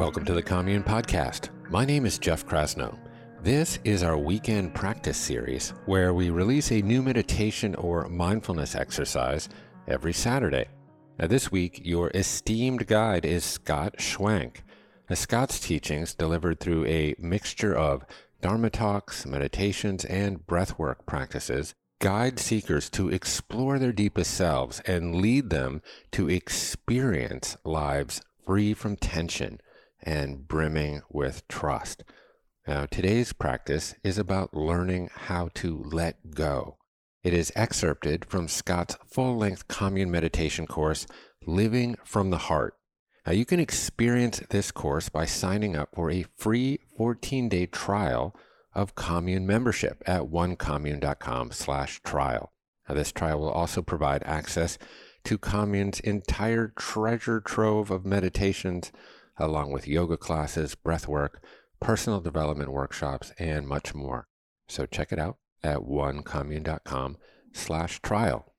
Welcome to the Commune Podcast. My name is Jeff Krasno. This is our weekend practice series where we release a new meditation or mindfulness exercise every Saturday. Now, this week, your esteemed guide is Scott Schwenk. Now, Scott's teachings, delivered through a mixture of Dharma talks, meditations, and breathwork practices, guide seekers to explore their deepest selves and lead them to experience lives free from tension and brimming with trust. Now, today's practice is about learning how to let go. It is excerpted from Scott's full length commune meditation course, Living from the Heart. Now, you can experience this course by signing up for a free 14 day trial of commune membership at onecommune.com slash trial. Now, this trial will also provide access to commune's entire treasure trove of meditations, along with yoga classes, breath work, personal development workshops, and much more. So check it out at onecommune.com slash trial.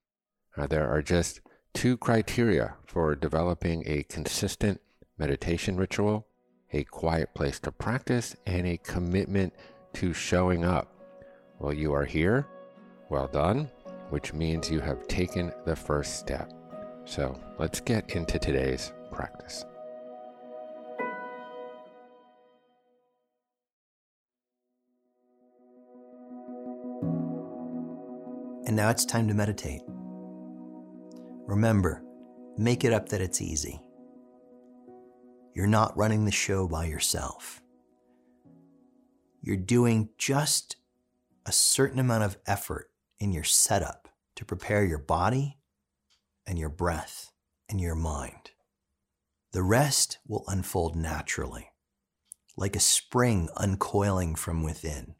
Uh, there are just two criteria for developing a consistent meditation ritual, a quiet place to practice, and a commitment to showing up. Well, you are here. Well done, which means you have taken the first step. So let's get into today's practice. And now it's time to meditate. Remember, make it up that it's easy. You're not running the show by yourself you're doing just a certain amount of effort in your setup to prepare your body and your breath and your mind. The rest will unfold naturally, like a spring uncoiling from within.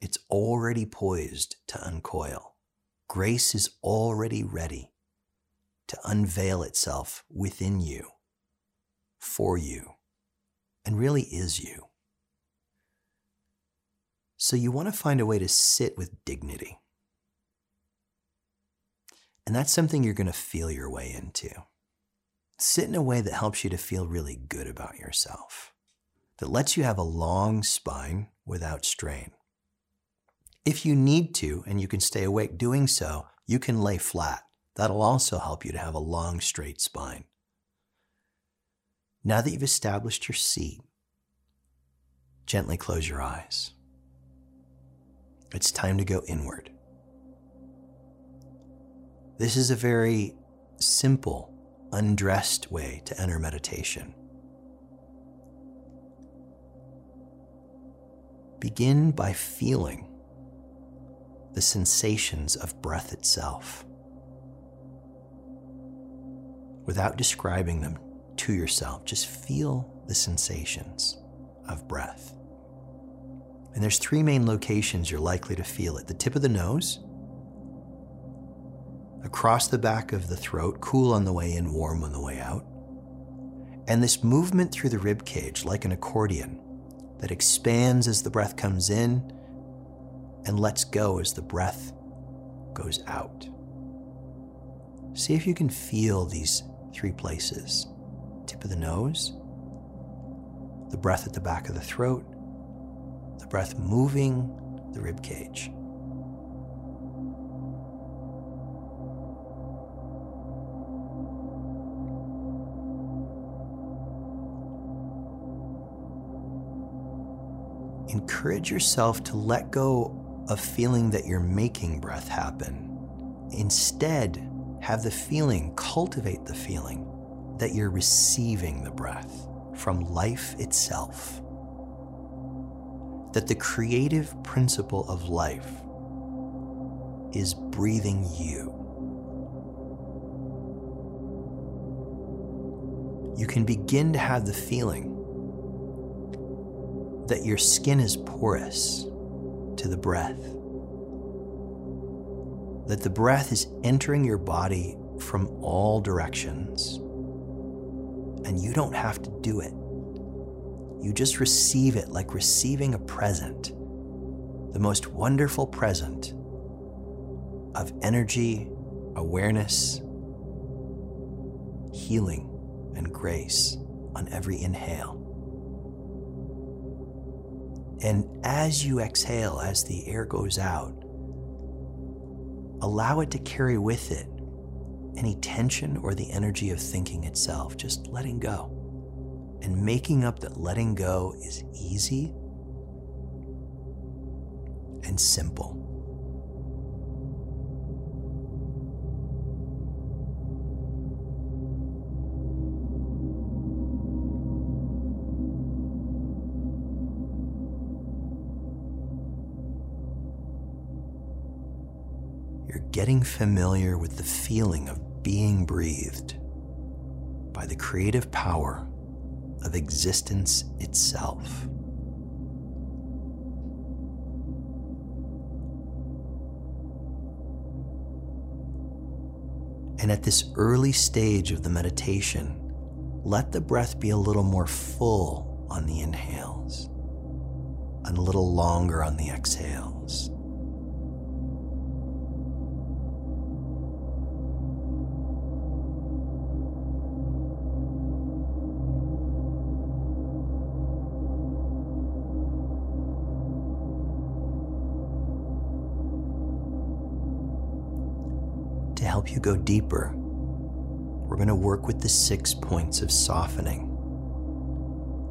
It's already poised to uncoil. Grace is already ready to unveil itself within you, for you, and really is you. So you want to find a way to sit with dignity. And that's something you're going to feel your way into. Sit in a way that helps you to feel really good about yourself, that lets you have a long spine without strain. If you need to and you can stay awake doing so, you can lay flat. That'll also help you to have a long, straight spine. Now that you've established your seat, gently close your eyes. It's time to go inward. This is a very simple, undressed way to enter meditation. Begin by feeling the sensations of breath itself without describing them to yourself. Just feel the sensations of breath. And there's three main locations you're likely to feel it the tip of the nose, across the back of the throat, cool on the way in, warm on the way out, and this movement through the rib cage like an accordion that expands as the breath comes in and lets go as the breath goes out. See if you can feel these three places tip of the nose, the breath at the back of the throat, the breath moving the rib cage. Encourage yourself to let go of feeling that you're making breath happen. Instead, have the feeling, cultivate the feeling that you're receiving the breath from life itself that the creative principle of life is breathing you. You can begin to have the feeling that your skin is porous to the breath, that the breath is entering your body from all directions, and you don't have to do it. You just receive it like receiving a present, the most wonderful present of energy, awareness, healing, and grace on every inhale. As you exhale, as the air goes out, allow it to carry with it any tension or the energy of thinking itself, just letting go. And making up that letting go is easy and simple. You're getting familiar with the feeling of being breathed by the creative power of existence itself. And at this early stage of the meditation, let the breath be a little more full on the inhales and a little longer on the exhales. Help you go deeper, we're going to work with the six points of softening.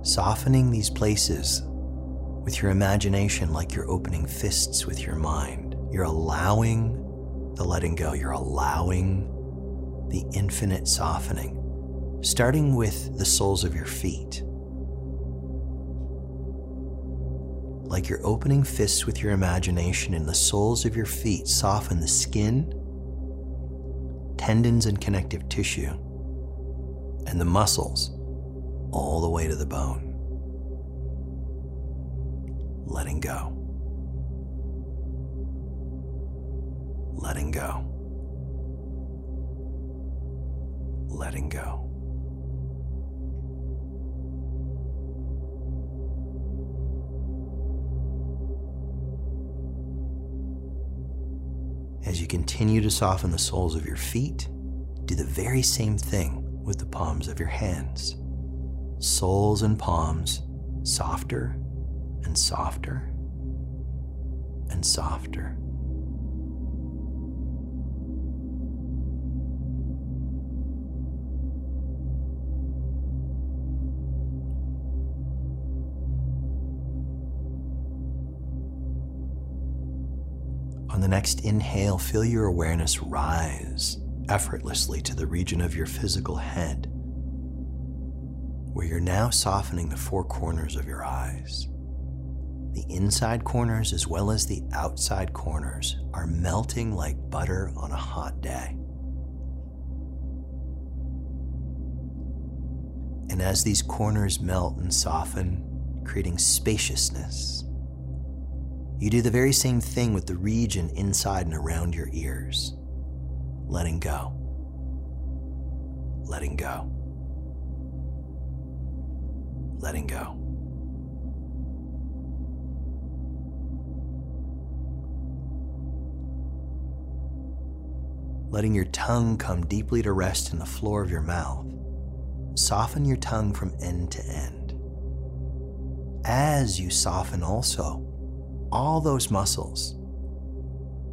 Softening these places with your imagination like you're opening fists with your mind. You're allowing the letting go, you're allowing the infinite softening, starting with the soles of your feet. Like you're opening fists with your imagination, and the soles of your feet soften the skin tendons and connective tissue, and the muscles all the way to the bone. Letting go. Letting go. Letting go. Continue to soften the soles of your feet, do the very same thing with the palms of your hands. Soles and palms softer and softer and softer. On the next inhale, feel your awareness rise effortlessly to the region of your physical head, where you're now softening the four corners of your eyes. The inside corners, as well as the outside corners, are melting like butter on a hot day. And as these corners melt and soften, creating spaciousness, you do the very same thing with the region inside and around your ears. Letting go. Letting go. Letting go. Letting your tongue come deeply to rest in the floor of your mouth. Soften your tongue from end to end. As you soften, also, all those muscles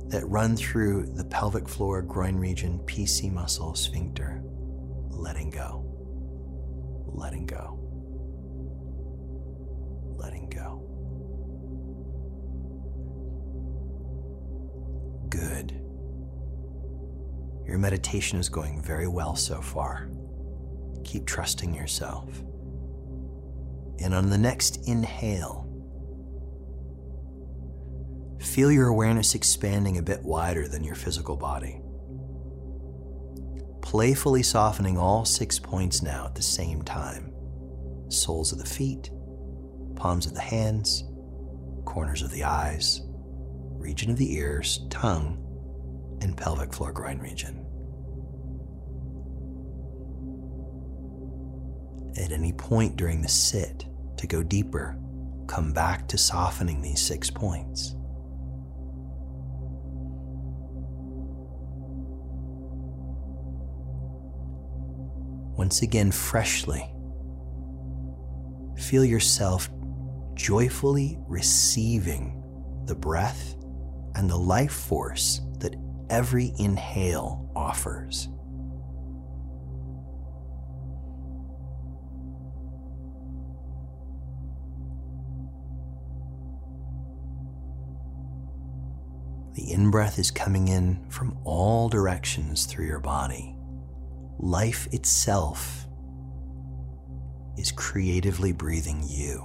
that run through the pelvic floor, groin region, PC muscle, sphincter, letting go, letting go, letting go. Good. Your meditation is going very well so far. Keep trusting yourself. And on the next inhale, Feel your awareness expanding a bit wider than your physical body. Playfully softening all six points now at the same time soles of the feet, palms of the hands, corners of the eyes, region of the ears, tongue, and pelvic floor groin region. At any point during the sit, to go deeper, come back to softening these six points. Once again freshly. Feel yourself joyfully receiving the breath and the life force that every inhale offers. The in breath is coming in from all directions through your body. Life itself is creatively breathing you.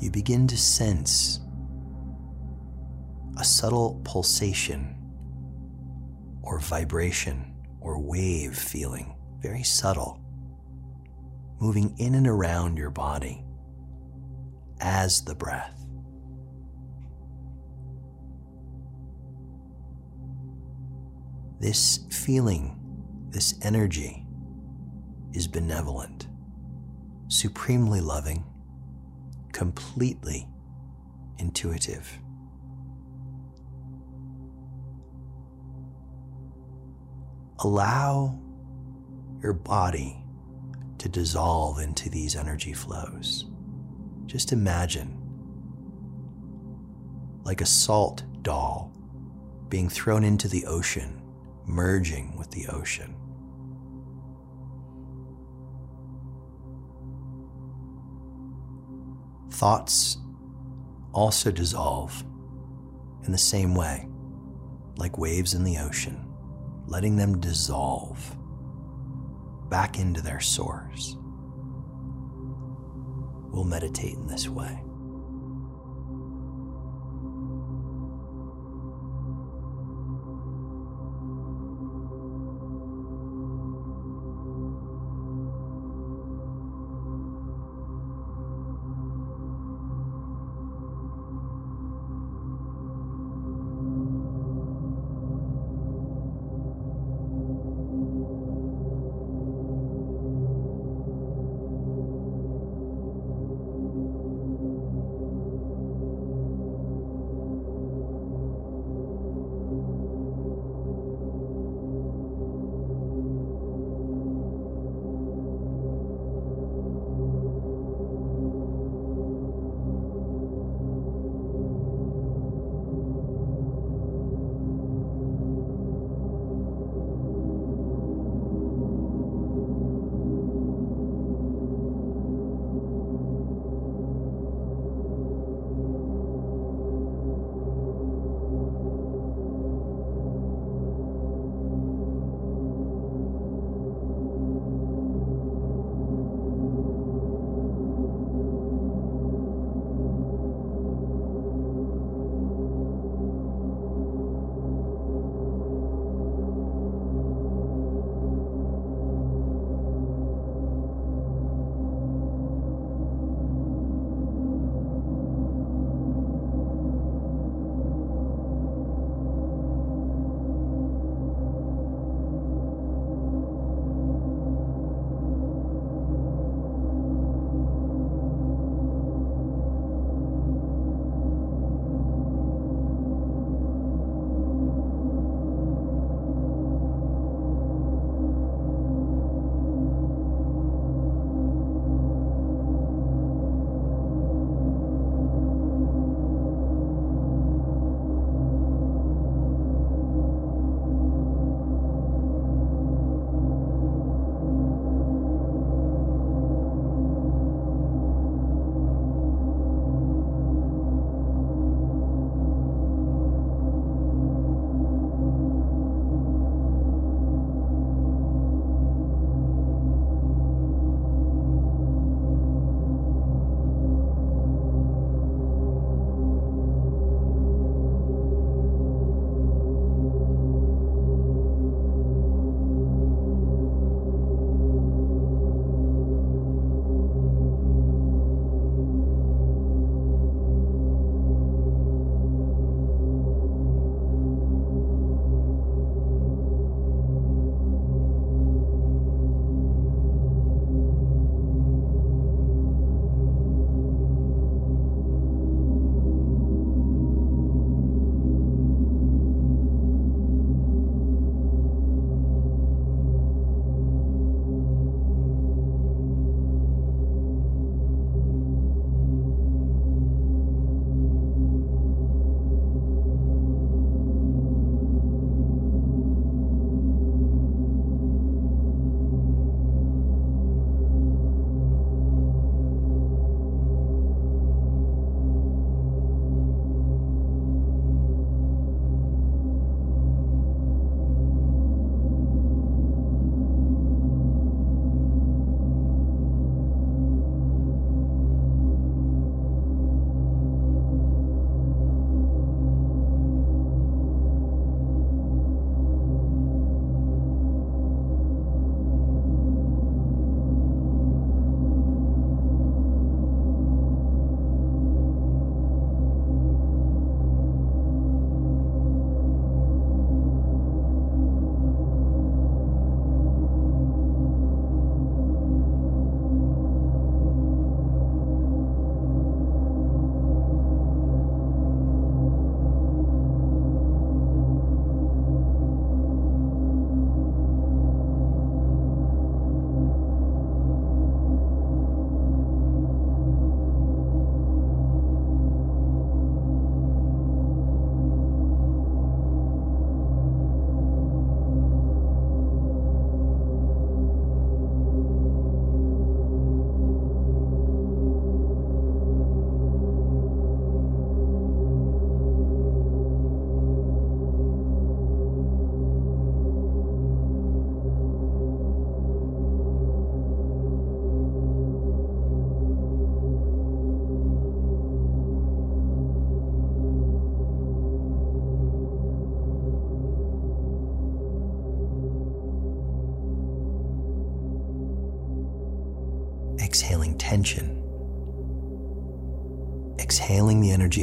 You begin to sense a subtle pulsation or vibration or wave feeling, very subtle, moving in and around your body as the breath. This feeling, this energy is benevolent, supremely loving, completely intuitive. Allow your body to dissolve into these energy flows. Just imagine like a salt doll being thrown into the ocean, merging with the ocean. Thoughts also dissolve in the same way, like waves in the ocean letting them dissolve back into their source. We'll meditate in this way.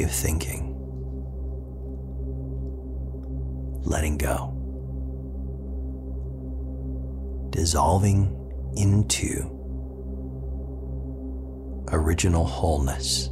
Of thinking. Letting go. Dissolving into original wholeness.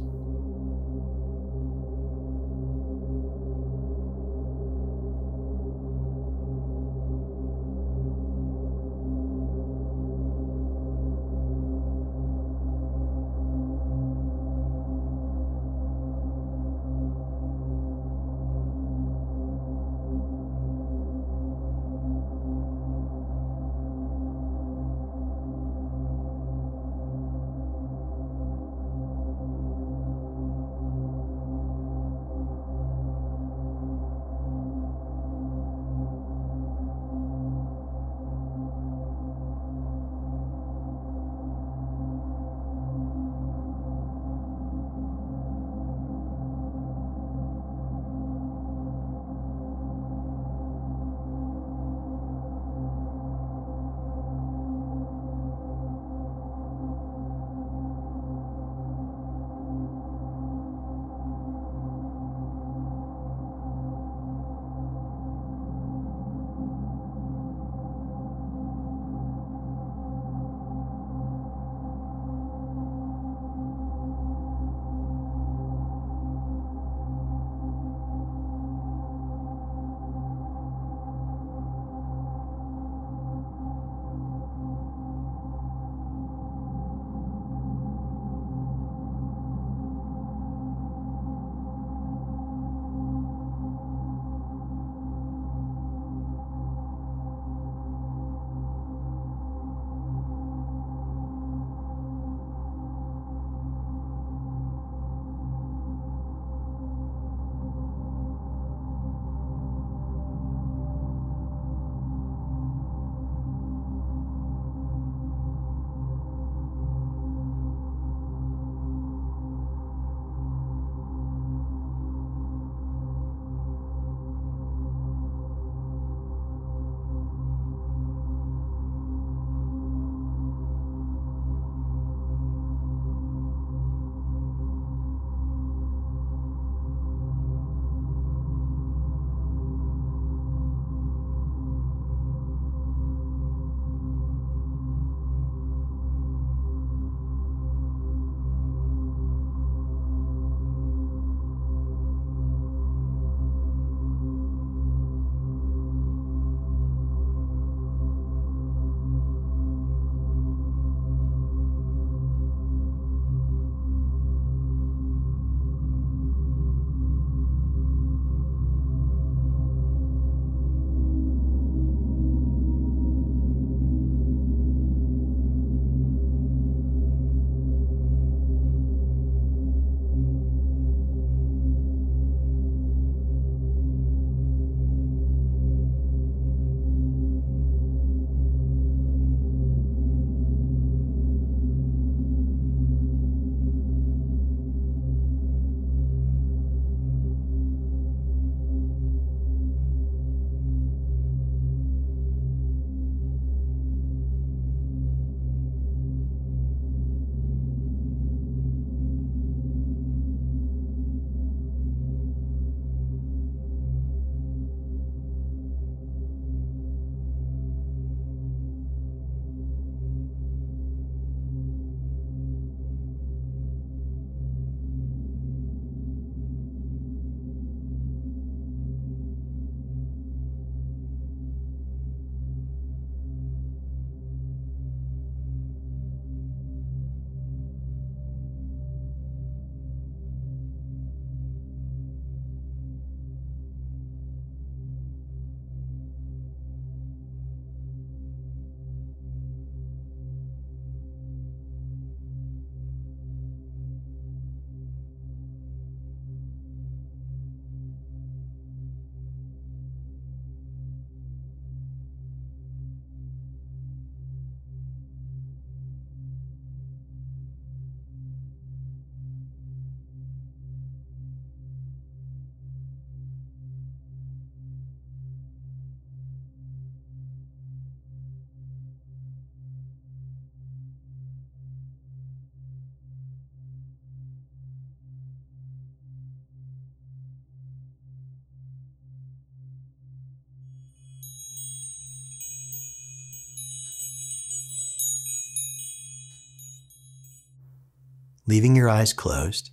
Leaving your eyes closed,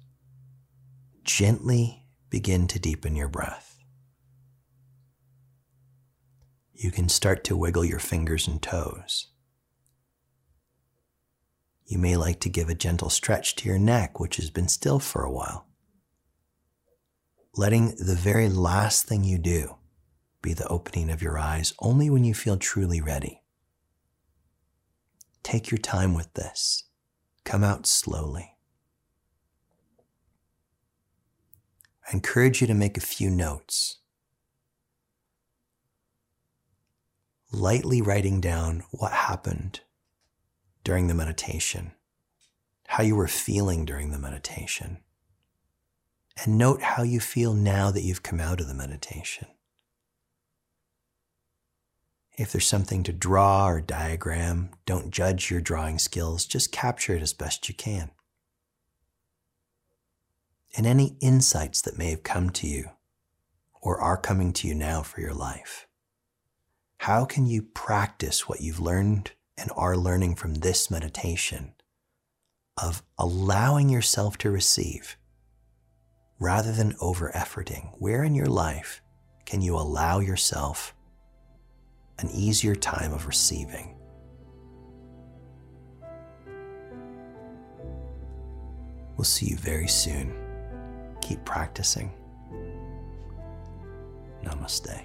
gently begin to deepen your breath. You can start to wiggle your fingers and toes. You may like to give a gentle stretch to your neck, which has been still for a while. Letting the very last thing you do be the opening of your eyes only when you feel truly ready. Take your time with this. Come out slowly. I encourage you to make a few notes. Lightly writing down what happened during the meditation, how you were feeling during the meditation, and note how you feel now that you've come out of the meditation. If there's something to draw or diagram, don't judge your drawing skills, just capture it as best you can. And any insights that may have come to you or are coming to you now for your life. How can you practice what you've learned and are learning from this meditation of allowing yourself to receive rather than over efforting. Where in your life can you allow yourself an easier time of receiving? We'll see you very soon. Keep practicing. Namaste.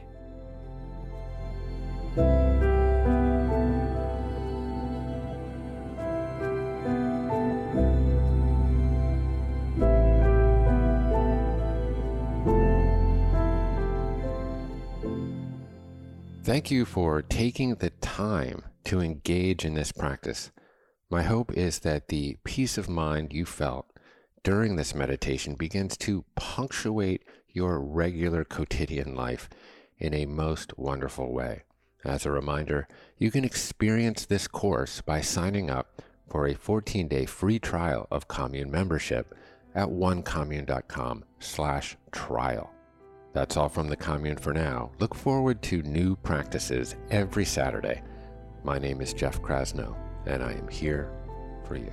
Thank you for taking the time to engage in this practice. My hope is that the peace of mind you felt during this meditation begins to punctuate your regular quotidian life in a most wonderful way. As a reminder, you can experience this course by signing up for a 14-day free trial of commune membership at onecommune.com slash trial. That's all from the commune for now. Look forward to new practices every Saturday. My name is Jeff Krasno, and I am here for you.